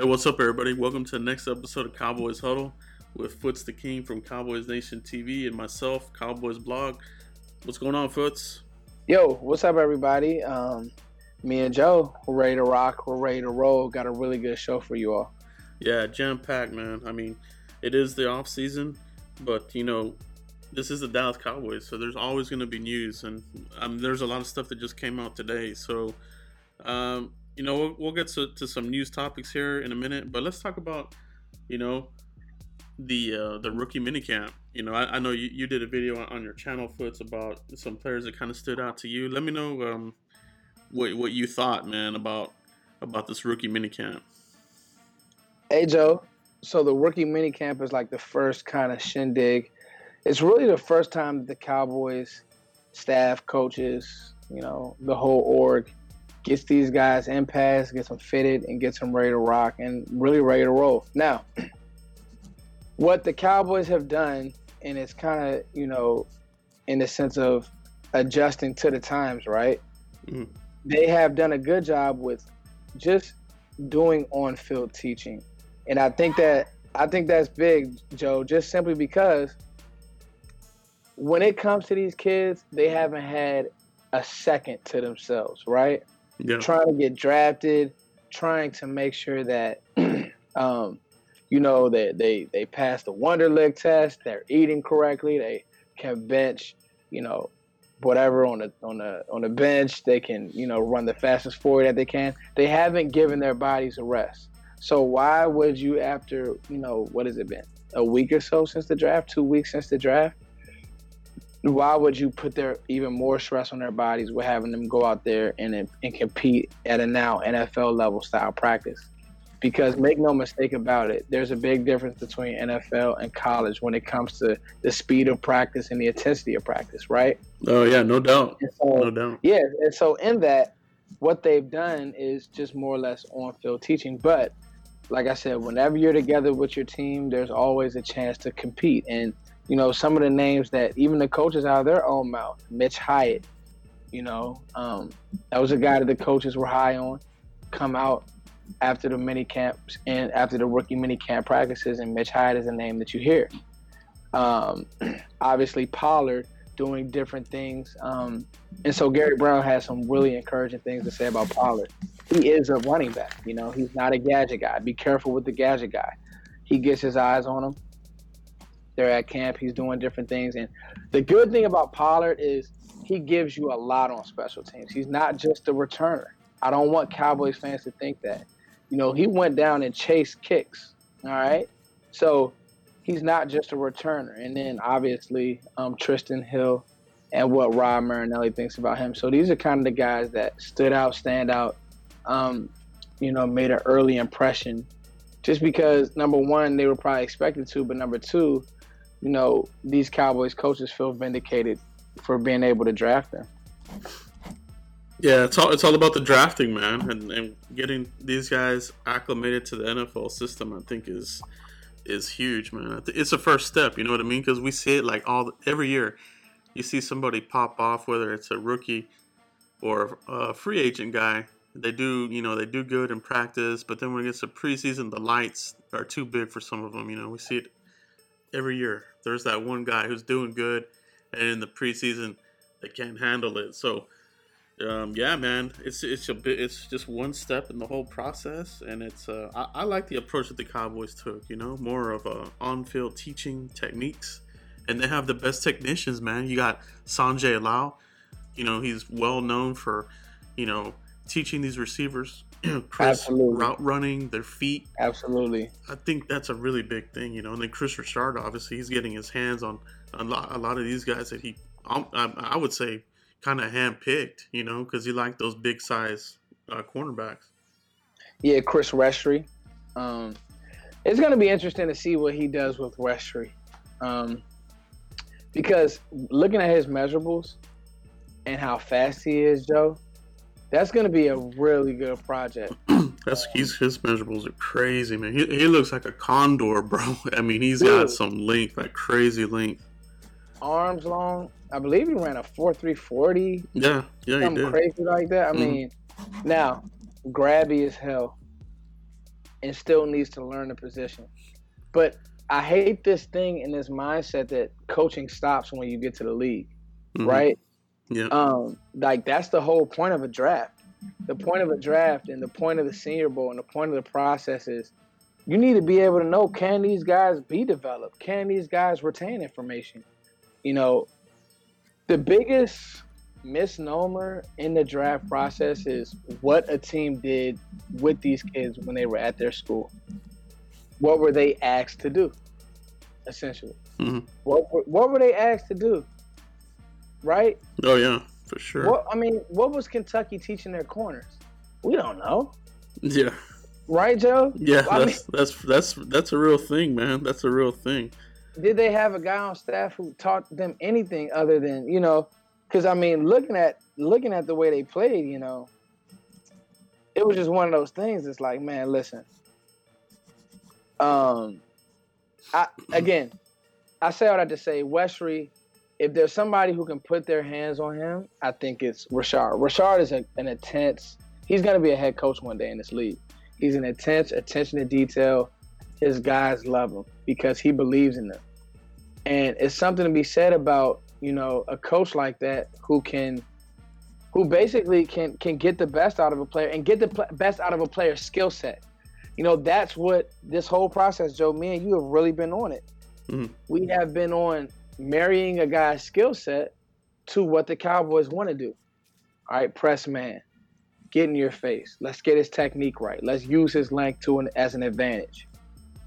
Hey, what's up, everybody? Welcome to the next episode of Cowboys Huddle with Foots the King from Cowboys Nation TV and myself, Cowboys Blog. What's going on, Foots? Yo, what's up, everybody? Um, me and Joe, we're ready to rock. We're ready to roll. Got a really good show for you all. Yeah, jam packed, man. I mean, it is the off season, but you know, this is the Dallas Cowboys, so there's always going to be news, and um, there's a lot of stuff that just came out today. So, um, you know, we'll, we'll get to, to, some news topics here in a minute, but let's talk about, you know, the uh, the rookie minicamp. You know, I, I know you, you did a video on your channel, Foots, about some players that kind of stood out to you. Let me know um, what what you thought, man, about about this rookie minicamp. Hey, Joe. So the rookie minicamp is like the first kind of shindig. It's really the first time the Cowboys staff, coaches, you know, the whole org gets these guys in pass, gets them fitted, and gets them ready to rock and really ready to roll. Now, what the Cowboys have done, and it's kind of, you know, in the sense of adjusting to the times, right? Mm. They have done a good job with just doing on field teaching. And I think that I think that's big, Joe, just simply because when it comes to these kids, they haven't had a second to themselves, right? Yeah. trying to get drafted, trying to make sure that um, you know that they they pass the Wonderlic test, they're eating correctly, they can bench, you know, whatever on the on the on the bench, they can you know run the fastest forward that they can. They haven't given their bodies a rest. So why would you, after you know what has it been, a week or so since the draft, two weeks since the draft? Why would you put their even more stress on their bodies with having them go out there and and compete at a now NFL level style practice? Because make no mistake about it, there's a big difference between NFL and college when it comes to the speed of practice and the intensity of practice, right? Oh yeah, no doubt. So, no doubt. Yeah, and so in that, what they've done is just more or less on field teaching. But like I said, whenever you're together with your team, there's always a chance to compete and you know, some of the names that even the coaches out of their own mouth, Mitch Hyatt, you know, um, that was a guy that the coaches were high on, come out after the mini camps and after the rookie mini camp practices, and Mitch Hyatt is a name that you hear. Um, obviously, Pollard doing different things. Um, and so Gary Brown has some really encouraging things to say about Pollard. He is a running back, you know, he's not a gadget guy. Be careful with the gadget guy. He gets his eyes on him there at camp. He's doing different things. And the good thing about Pollard is he gives you a lot on special teams. He's not just a returner. I don't want Cowboys fans to think that. You know, he went down and chased kicks. All right. So he's not just a returner. And then obviously um, Trysten Hill and what Rod Marinelli thinks about him. So these are kind of the guys that stood out, stand out, um, you know, made an early impression just because number one, they were probably expected to, but number two, you know, these Cowboys coaches feel vindicated for being able to draft them. Yeah, it's all it's all about the drafting, man, and, and getting these guys acclimated to the NFL system. I think is is huge, man. It's a first step. You know what I mean? Because we see it like all every year. You see somebody pop off, whether it's a rookie or a free agent guy. They do, you know, they do good in practice, but then when it gets to preseason, the lights are too big for some of them. You know, we see it every year. There's that one guy who's doing good, and in the preseason they can't handle it. So, um, yeah, man, it's it's a bit, it's just one step in the whole process, and it's uh, I, I, like the approach that the Cowboys took. You know, more of a on-field teaching techniques, and they have the best technicians, man. You got Sanjay Lal. You know, he's well known for, you know, teaching these receivers Chris Absolutely. route running, their feet. Absolutely. I think that's a really big thing, you know. And then Kris Richard, obviously, he's getting his hands on a lot, a lot of these guys that he, I, I would say, kind of handpicked, you know, because he liked those big size uh, cornerbacks. Yeah, Chris Westry. Um, it's going to be interesting to see what he does with Westry. Um, because looking at his measurables and how fast he is, Joe, that's gonna be a really good project. That's he's his measurables are crazy, man. He, he looks like a condor, bro. I mean, he's Dude. got some length, like crazy length. Arms long. I believe he ran a four three forty. Yeah, yeah, something crazy like that. I mm-hmm. mean, now grabby as hell. and still needs to learn the position. But I hate this thing and this mindset that coaching stops when you get to the league, mm-hmm. right? Yeah. Um, like that's the whole point of a draft. The point of a draft and the point of the Senior Bowl and the point of the process is you need to be able to know can these guys be developed? Can these guys retain information? You know, the biggest misnomer in the draft process is what a team did with these kids when they were at their school. What were they asked to do? Essentially, mm-hmm. what were, what were they asked to do? Right? Oh yeah, for sure. What I mean, what was Kentucky teaching their corners? We don't know. Yeah. Right, Joe? Yeah, well, that's, mean, that's that's that's a real thing, man. That's a real thing. Did they have a guy on staff who taught them anything other than you know? Because I mean, looking at looking at the way they played, you know, it was just one of those things. It's like, man, listen. Um, I again, I say all that to say, Westry. If there's somebody who can put their hands on him, I think it's Rashard. Rashard is a, an intense. He's going to be a head coach one day in this league. He's an intense attention to detail. His guys love him because he believes in them. And it's something to be said about you know, a coach like that who can who basically can can get the best out of a player and get the pl- best out of a player's skill set. You know, that's what this whole process, Joe. Me and you have really been on it. Mm-hmm. We have been on marrying a guy's skill set to what the Cowboys want to do. All right, press man, get in your face. Let's get his technique right. Let's use his length to an, as an advantage.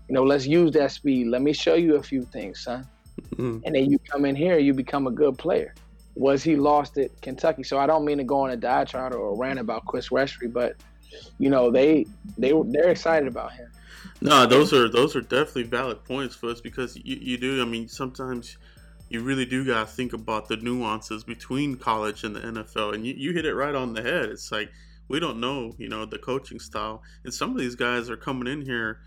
You know, let's use that speed. Let me show you a few things, son. Mm-hmm. And then you come in here, you become a good player. Was he lost at Kentucky? So I don't mean to go on a diatribe or a rant about Chris Westry, but you know they they they're excited about him. No, those are those are definitely valid points for us because you, you do. I mean, sometimes you really do gotta think about the nuances between college and the NFL, and you, you hit it right on the head. It's like we don't know, you know, the coaching style, and some of these guys are coming in here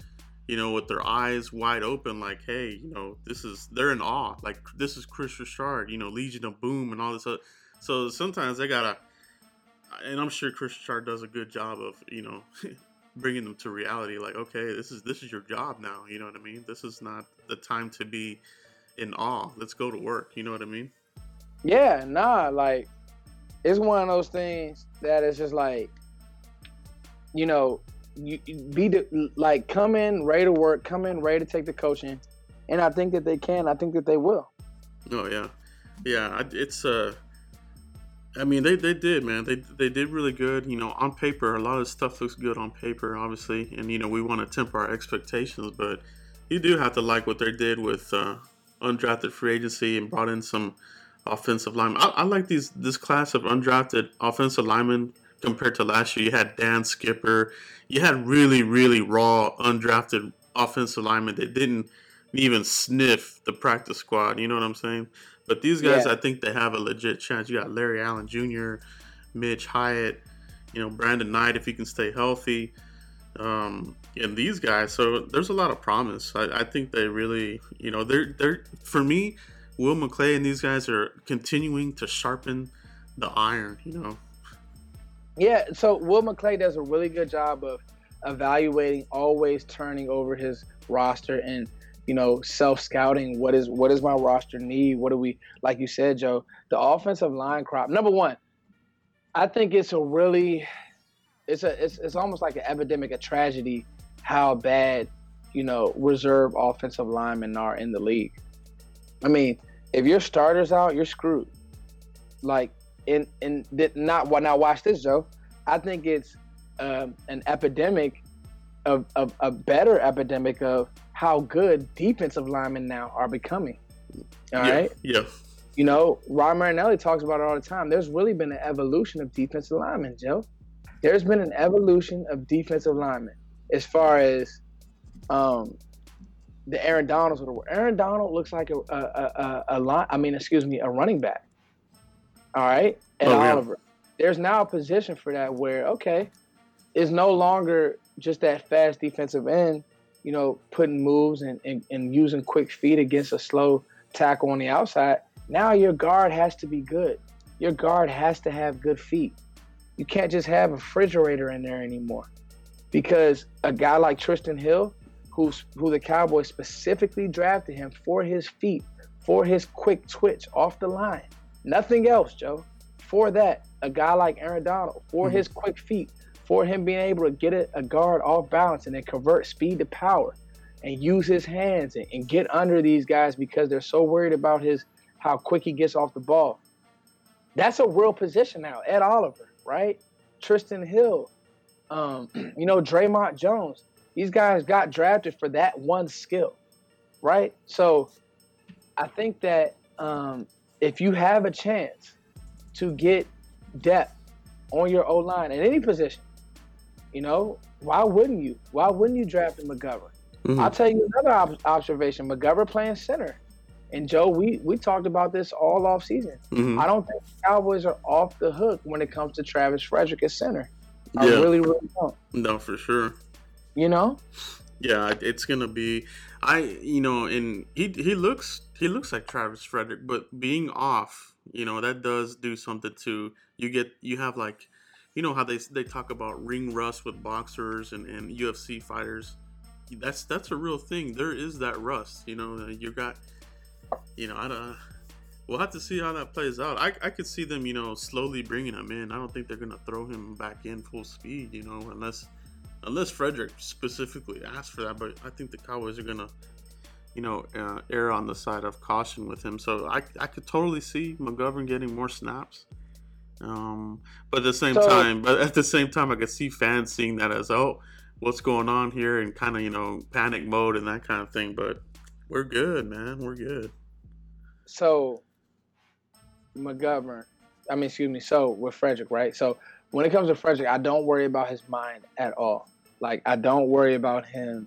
you know, with their eyes wide open, like, hey, you know, this is they're in awe. Like this is Kris Richard, you know, Legion of Boom and all this. Other. So sometimes they gotta, and I'm sure Kris Richard does a good job of, you know, bringing them to reality. Like, okay, this is this is your job now. You know what I mean? This is not the time to be in awe. Let's go to work. You know what I mean? Yeah, nah, like it's one of those things that is just like, you know, you, be the, like come in ready to work, come in ready to take the coaching, and I think that they can. I think that they will. Oh yeah, yeah. It's uh, I mean they, they did man. They they did really good. You know, on paper, a lot of stuff looks good on paper, obviously, and you know we want to temper our expectations, but you do have to like what they did with uh, undrafted free agency and brought in some offensive linemen. I, I like these this class of undrafted offensive linemen compared to last year. You had Dan Skipper. You had really, really raw, undrafted offensive linemen that didn't even sniff the practice squad. You know what I'm saying? But these guys, yeah. I think they have a legit chance. You got Larry Allen Jr., Mitch Hyatt, you know, Brandon Knight if he can stay healthy. Um, and these guys, so there's a lot of promise. I, I think they really, you know, they're they're for me, Will McClay and these guys are continuing to sharpen the iron. You know, yeah, so Will McClay does a really good job of evaluating, always turning over his roster and you know self scouting. What is what is my roster need? What do we like? You said, Joe, the offensive line crop. Number one, I think it's a really, it's a it's it's almost like an epidemic, a tragedy, how bad you know reserve offensive linemen are in the league. I mean, if your starters out, you're screwed. Like in in not what now watch this Joe. I think it's um, an epidemic of, of a better epidemic of how good defensive linemen now are becoming. All yeah, right. yeah, You know, Rod Marinelli talks about it all the time. There's really been an evolution of defensive linemen, Joe. There's been an evolution of defensive linemen as far as um, the Aaron Donalds of the world. Aaron Donald looks like a a, a, a line. I mean, excuse me, a running back. All right, and oh, Oliver. Yeah. There's now a position for that where okay, it's no longer just that fast defensive end, you know, putting moves and, and, and using quick feet against a slow tackle on the outside. Now your guard has to be good. Your guard has to have good feet. You can't just have a refrigerator in there anymore because a guy like Trysten Hill, who's who the Cowboys specifically drafted him for his feet, for his quick twitch off the line, nothing else, Joe. For that, a guy like Aaron Donald, for mm-hmm. his quick feet, for him being able to get a, a guard off balance and then convert speed to power and use his hands and, and get under these guys because they're so worried about his how quick he gets off the ball. That's a real position now. Ed Oliver, right? Trysten Hill, um, you know, Dre'Mont Jones. These guys got drafted for that one skill, right? So I think that um, if you have a chance to get depth on your O line in any position, you know, why wouldn't you? Why wouldn't you draft a McGovern? Mm-hmm. I'll tell you another ob- observation. McGovern playing center. And Joe, we we talked about this all off season. Mm-hmm. I don't think the Cowboys are off the hook when it comes to Travis Frederick at center. I yeah. really, really don't. No, for sure. You know? Yeah, it's gonna be. I you know, and he he looks he looks like Travis Frederick, but being off, you know, that does do something to you. Get you have like you know how they they talk about ring rust with boxers and, and UFC fighters. That's that's a real thing. There is that rust. You know, you got, you know, I don't. We'll have to see how that plays out. I, I could see them, you know, slowly bringing him in. I don't think they're gonna throw him back in full speed, you know, unless unless Frederick specifically asks for that. But I think the Cowboys are gonna, you know, uh, err on the side of caution with him. So I I could totally see McGovern getting more snaps. Um, but at the same so, time, but at the same time, I could see fans seeing that as oh, what's going on here, and kind of you know panic mode and that kind of thing. But we're good, man. We're good. So, McGovern, I mean, excuse me. So with Frederick, right? So when it comes to Frederick, I don't worry about his mind at all. Like I don't worry about him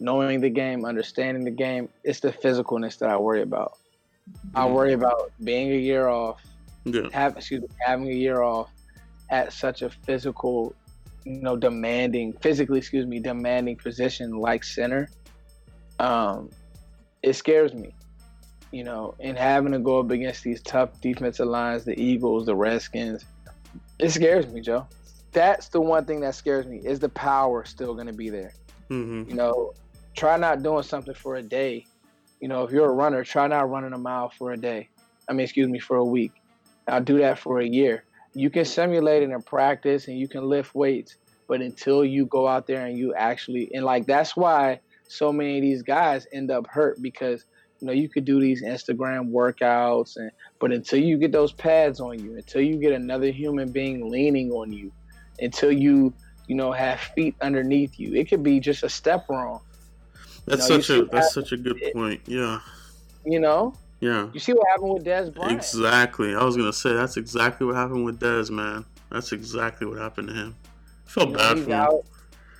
knowing the game, understanding the game. It's the physicalness that I worry about. I worry about being a year off yeah. have excuse me, having a year off at such a physical, you know, demanding, physically, excuse me, demanding position like center, um, it scares me. You know, and having to go up against these tough defensive lines, the Eagles, the Redskins, it scares me, Joe. That's the one thing that scares me. Is the power still going to be there? Mm-hmm. You know, try not doing something for a day. You know, if you're a runner, try not running a mile for a day. I mean, excuse me, for a week. I'll do that for a year. You can simulate it in practice and you can lift weights, but until you go out there and you actually and like that's why so many of these guys end up hurt because you know you could do these Instagram workouts and but until you get those pads on you, until you get another human being leaning on you, until you you know have feet underneath you, it could be just a step wrong. That's you know, such a that's such a good point. Yeah. You know, yeah. You see what happened with Dez Bryant? Exactly. I was gonna say that's exactly what happened with Dez, man. That's exactly what happened to him. I felt you know, bad for him. Out,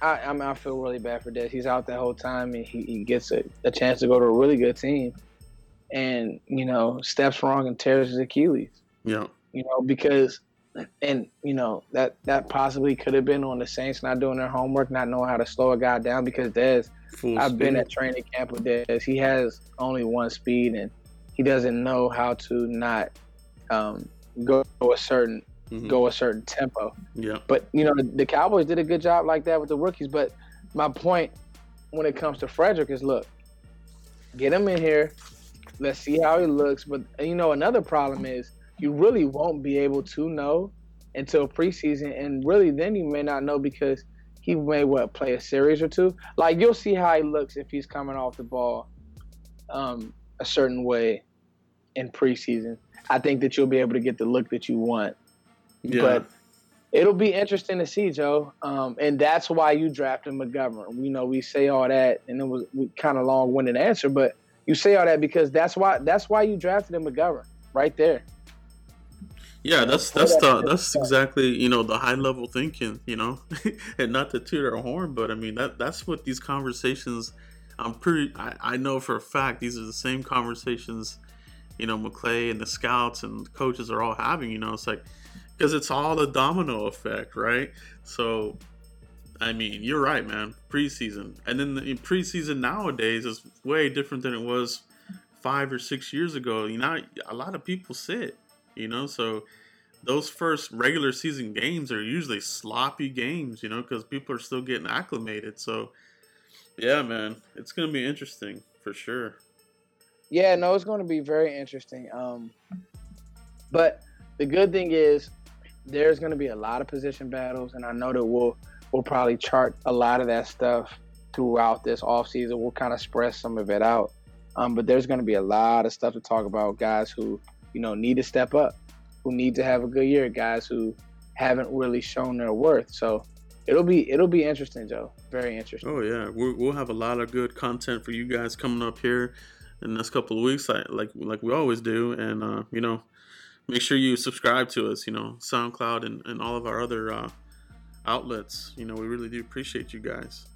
I, I, mean, I feel really bad for Dez. He's out the whole time, and he, he gets a, a chance to go to a really good team, and you know steps wrong and tears his Achilles. Yeah. You know because, and you know that that possibly could have been on the Saints not doing their homework, not knowing how to slow a guy down. Because Dez, Full I've speed. been at training camp with Dez. He has only one speed, and he doesn't know how to not um, go a certain mm-hmm. go a certain tempo. Yeah. But you know the, the, Cowboys did a good job like that with the rookies. But my point when it comes to Frederick is look, get him in here. Let's see how he looks. But you know another problem is you really won't be able to know until preseason, and really then you may not know because he may what play a series or two. Like you'll see how he looks if he's coming off the ball. Um, a certain way in preseason, I think that you'll be able to get the look that you want. Yeah. But it'll be interesting to see, Joe. Um, and that's why you drafted McGovern. You know, we say all that, and it was kind of long-winded answer, but you say all that because that's why that's why you drafted him McGovern right there. Yeah, that's that's the that's exactly you know the high level thinking, you know, and not to toot our horn, but I mean that that's what these conversations I'm pretty. I, I know for a fact these are the same conversations, you know, McClay and the scouts and the coaches are all having. You know, it's like because it's all a domino effect, right? So, I mean, you're right, man. Preseason, and then the preseason nowadays is way different than it was five or six years ago. You know, a lot of people sit. You know, so those first regular season games are usually sloppy games, you know, because people are still getting acclimated. So, yeah, man, it's gonna be interesting for sure. Yeah, no, it's going to be very interesting. Um, but the good thing is there's going to be a lot of position battles, and I know that we'll we'll probably chart a lot of that stuff throughout this offseason. We'll kind of spread some of it out. Um, but there's going to be a lot of stuff to talk about. Guys who you know need to step up, who need to have a good year. Guys who haven't really shown their worth. So it'll be it'll be interesting, Joe. Very interesting. Oh yeah, we will have a lot of good content for you guys coming up here in the next couple of weeks, like like we always do. And uh, you know, make sure you subscribe to us. You know, SoundCloud and, and all of our other uh, outlets. You know, we really do appreciate you guys.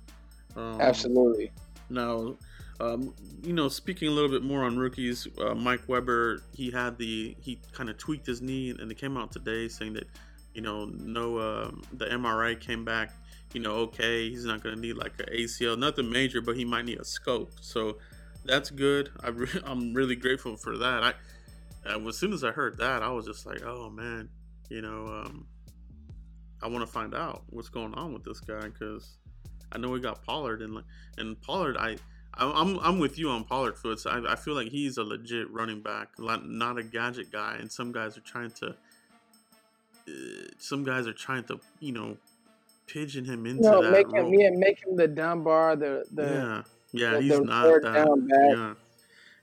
Um, Absolutely. Now, um, you know, speaking a little bit more on rookies, uh, Mike Weber, he had the he kind of tweaked his knee, and it came out today saying that, you know, no, uh, the MRI came back, you know, okay, he's not going to need like an ACL, nothing major, but he might need a scope. So that's good. I re- I'm really grateful for that. I as soon as I heard that, I was just like, oh man, you know, um, I want to find out what's going on with this guy because I know we got Pollard and like and Pollard, I I'm I'm with you on Pollard Foots. I, I feel like he's a legit running back, not a gadget guy. And some guys are trying to, uh, some guys are trying to, you know, pigeon him into no, that make him, yeah, make him the Dunbar, the the yeah, yeah. The, he's the not that. Yeah.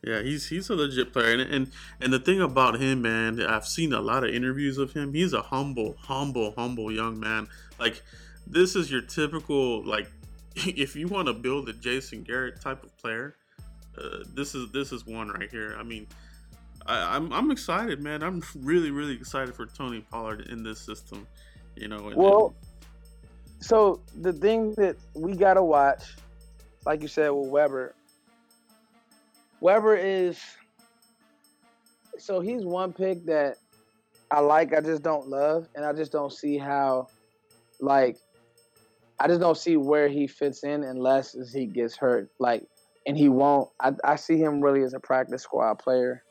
Yeah, he's he's a legit player, and, and and the thing about him, man, I've seen a lot of interviews of him. He's a humble, humble, humble young man. Like this is your typical like if you want to build a Jason Garrett type of player, uh, this is this is one right here. I mean, I, am I'm, I'm excited, man. I'm really really excited for Tony Pollard in this system. You know. And, well, so the thing that we gotta watch, like you said with Weber, Weber is so he's one pick that I like. I just don't love, and I just don't see how, like, I just don't see where he fits in unless he gets hurt. Like, and he won't. I, I see him really as a practice squad player.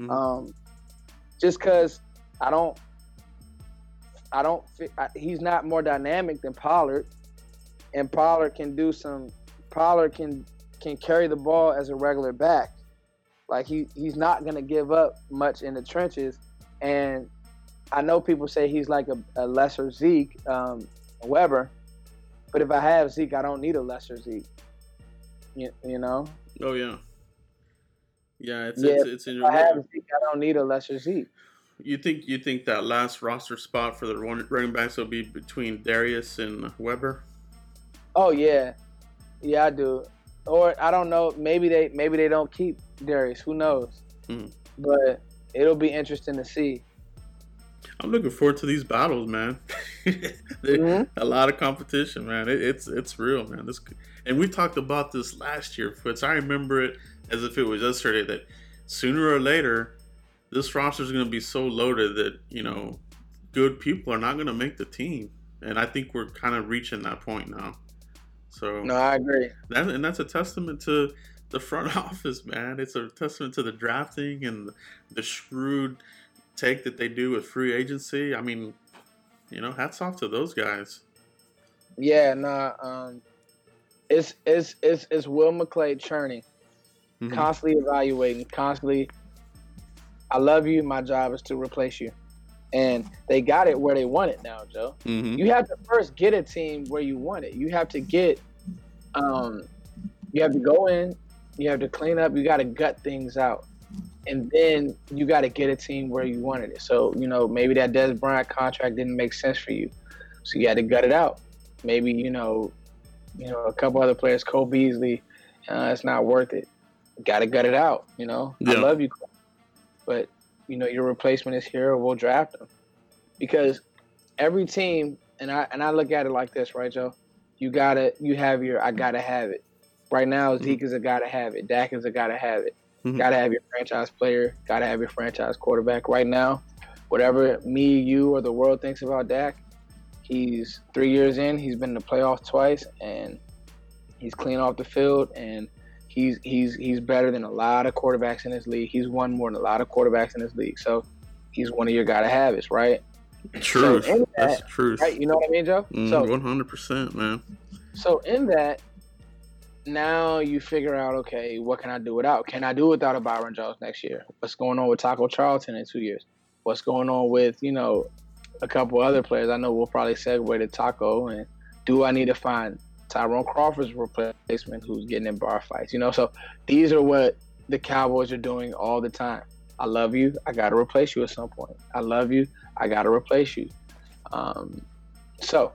Mm-hmm. Um, just because I don't, I don't. I, he's not more dynamic than Pollard, and Pollard can do some. Pollard can can carry the ball as a regular back. Like he he's not gonna give up much in the trenches, and I know people say he's like a, a lesser Zeke um, Weber but if I have Zeke, I don't need a lesser Zeke. You, you know? Oh yeah. Yeah, it's yeah, it's, it's in your. I have Zeke, I don't need a lesser Zeke. You think you think that last roster spot for the running backs will be between Darius and Weber? Oh yeah, yeah I do. Or I don't know. Maybe they maybe they don't keep Darius. Who knows? Mm. But it'll be interesting to see. I'm looking forward to these battles, man. mm-hmm. A lot of competition, man. It, it's it's real, man. This and we talked about this last year, Foots. I remember it as if it was yesterday. That sooner or later, this roster is going to be so loaded that you know, good people are not going to make the team, and I think we're kind of reaching that point now. So no, I agree. That and that's a testament to the front office, man. It's a testament to the drafting and the shrewd take that they do with free agency, I mean, you know, hats off to those guys. Yeah, nah, um, it's it's it's it's Will McClay churning, mm-hmm. constantly evaluating, constantly. I love you. My job is to replace you, and they got it where they want it now, Joe. Mm-hmm. You have to first get a team where you want it. You have to get, um, you have to go in, you have to clean up, you got to gut things out and then you got to get a team where you wanted it. So you know maybe that Dez Bryant contract didn't make sense for you, so you had to gut it out. Maybe you know, you know a couple other players, Cole Beasley, uh, it's not worth it. Got to gut it out. You know, yeah. I love you, but you know your replacement is here. We'll draft them because every team, and I and I look at it like this, right, Joe? You gotta you have your I gotta have it. Right now, Zeke mm-hmm. is a gotta have it. Dak is a gotta have it. Mm-hmm. Got to have your franchise player. Got to have your franchise quarterback. Right now, whatever me, you, or the world thinks about Dak, he's three years in. He's been in the playoffs twice, and he's clean off the field. And he's he's he's better than a lot of quarterbacks in this league. He's won more than a lot of quarterbacks in this league. So he's one of your gotta have it, right? Truth. So in That's that- truth. Right? You know what I mean, Joe? Mm, So 100%, man. So in that, now you figure out, okay, what can I do without? Can I do without a Byron Jones next year? What's going on with Taco Charlton in two years? What's going on with you know a couple other players? I know we'll probably segue to Taco. And do I need to find Tyrone Crawford's replacement who's getting in bar fights? You know, so these are what the Cowboys are doing all the time. I love you. I got to replace you at some point. I love you. I got to replace you. Um, so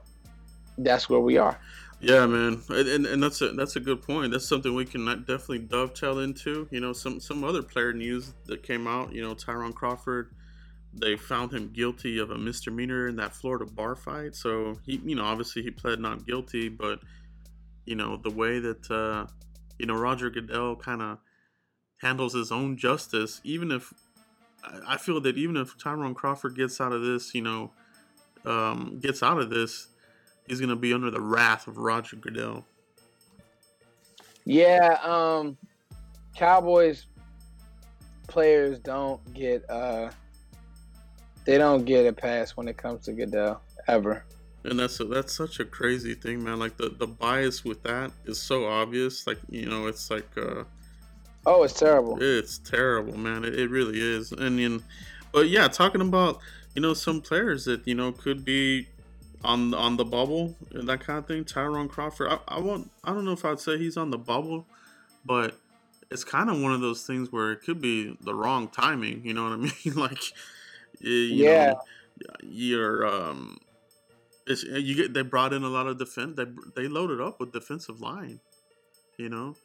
that's where we are. Yeah, man, and, and, and that's a that's a good point. That's something we can definitely dovetail into. You know, some some other player news that came out. You know, Tyrone Crawford, they found him guilty of a misdemeanor in that Florida bar fight. So he, you know, obviously he pled not guilty, but you know the way that uh, you know Roger Goodell kind of handles his own justice, even if I feel that even if Tyrone Crawford gets out of this, you know, um, gets out of this he's gonna be under the wrath of Roger Goodell. Yeah, um Cowboys players don't get uh they don't get a pass when it comes to Goodell ever. And that's a, that's such a crazy thing, man. Like the, the bias with that is so obvious. Like you know, it's like uh, Oh, it's terrible. it's terrible, man. It, it really is. And then, but yeah, talking about you know some players that you know could be on on the bubble and that kind of thing. Tyrone Crawford. I, I won't. I don't know if I'd say he's on the bubble, but it's kind of one of those things where it could be the wrong timing. You know what I mean? like, you Yeah. know, you're um, it's you get they brought in a lot of defense. They they loaded up with defensive line. You know.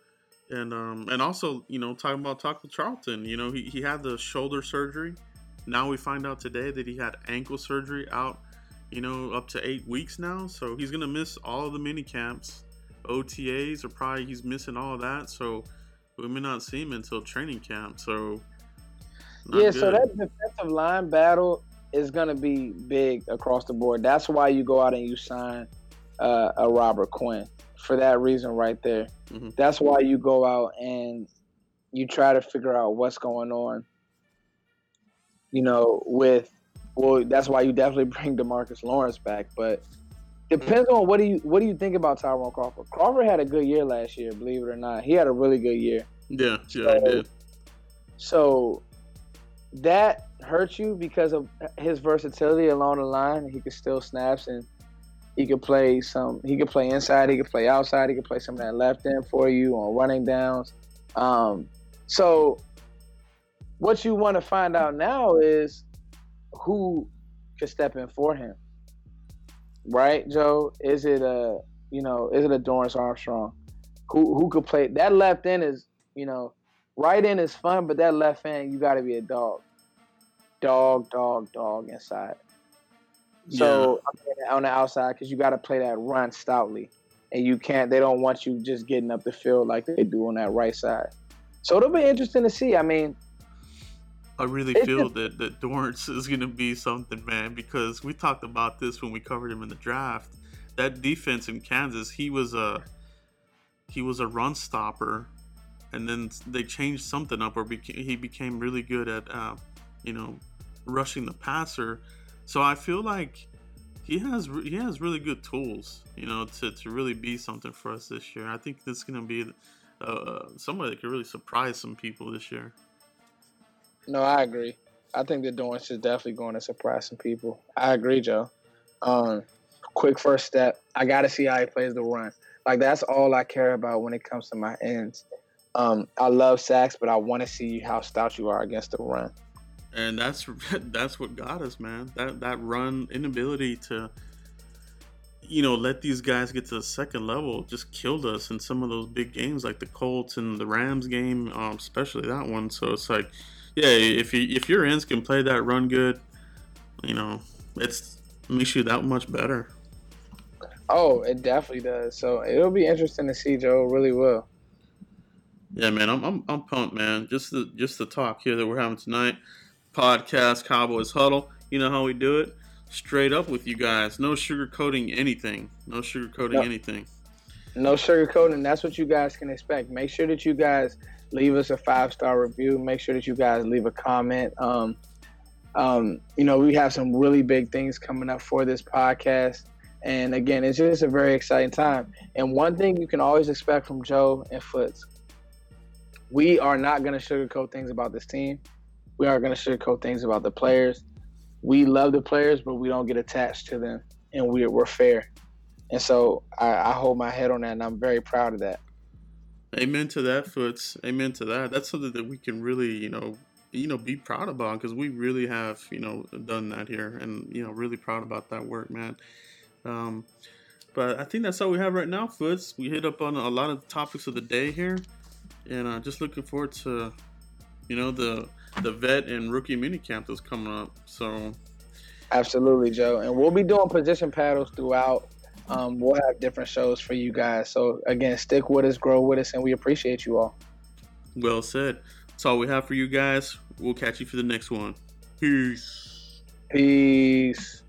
And um and also you know talking about Taco Charlton, you know he, he had the shoulder surgery. Now we find out today that he had ankle surgery out you know, up to eight weeks now. So he's gonna miss all of the mini camps, OTAs, or probably he's missing all of that. So we may not see him until training camp. So yeah, so good. that defensive line battle is going to be big across the board. That's why you go out and you sign uh, a Robert Quinn for that reason right there. Mhm. That's why you go out and you try to figure out what's going on. You know, with well, that's why you definitely bring Demarcus Lawrence back, but depends on what do you what do you think about Tyrone Crawford? Crawford had a good year last year, believe it or not. He had a really good year. yeah, yeah, I did. So that hurts you because of his versatility along the line. He could still snaps and he could play some. He could play inside. He could play outside. He could play some of that left end for you on running downs. Um, so what you want to find out now is who could step in for him, right, Joe? Is it a you know is it a Dorance Armstrong? Who who could play that left end is you know right end is fun, but that left end you got to be a dog, dog, dog, dog inside. So on the outside, because you got to play that run stoutly, and you can't. They don't want you just getting up the field like they do on that right side. So it'll be interesting to see. I mean, I really feel that that Dorance is gonna be something, man, because we talked about this when we covered him in the draft. That defense in Kansas, he was a he was a run stopper, and then they changed something up, where he became really good at uh, you know rushing the passer. So I feel like he has he has really good tools, you know, to, to really be something for us this year. I think this is gonna be uh, somebody that could really surprise some people this year. no, I agree. I think the Dorance is definitely going to surprise some people. I agree, Joe. Um, quick first step. I got to see how he plays the run. Like that's all I care about when it comes to my ends. Um, I love sacks, but I want to see how stout you are against the run. And that's that's what got us, man. That that run inability to, you know, let these guys get to the second level just killed us in some of those big games, like the Colts and the Rams game, um, especially that one. So it's like, yeah, if you if your ends can play that run good, you know, it's makes you that much better. Oh, it definitely does. So it'll be interesting to see, Joe. Really will. Yeah, man, I'm I'm, I'm pumped, man. Just the just the talk here that we're having tonight, podcast Cowboys Huddle. You know how we do it, straight up with you guys. No sugarcoating anything. No sugarcoating No. anything. No sugarcoating. That's what you guys can expect. Make sure that you guys leave us a five star review. Make sure that you guys leave a comment. Um, Um, you know, we have some really big things coming up for this podcast. And again, it's just a very exciting time. And one thing you can always expect from Joe and Foots, we are not going to sugarcoat things about this team. We are going to sugarcoat things about the players. We love the players, but we don't get attached to them, and we're, we're fair. And so I, I hold my head on that, and I'm very proud of that. Amen to that, Foots. Amen to that. That's something that we can really, you know, you know, be proud about because we really have, you know, done that here, and you know, really proud about that work, man. Um, but I think that's all we have right now, Foots. We hit up on a lot of topics of the day here, and uh, just looking forward to, you know, the the vet and rookie mini camp that's coming up. So, absolutely, Joe, and we'll be doing position paddles throughout. Um, we'll have different shows for you guys. So again, stick with us, grow with us, and we appreciate you all. Well said. That's all we have for you guys. We'll catch you for the next one. Peace. Peace.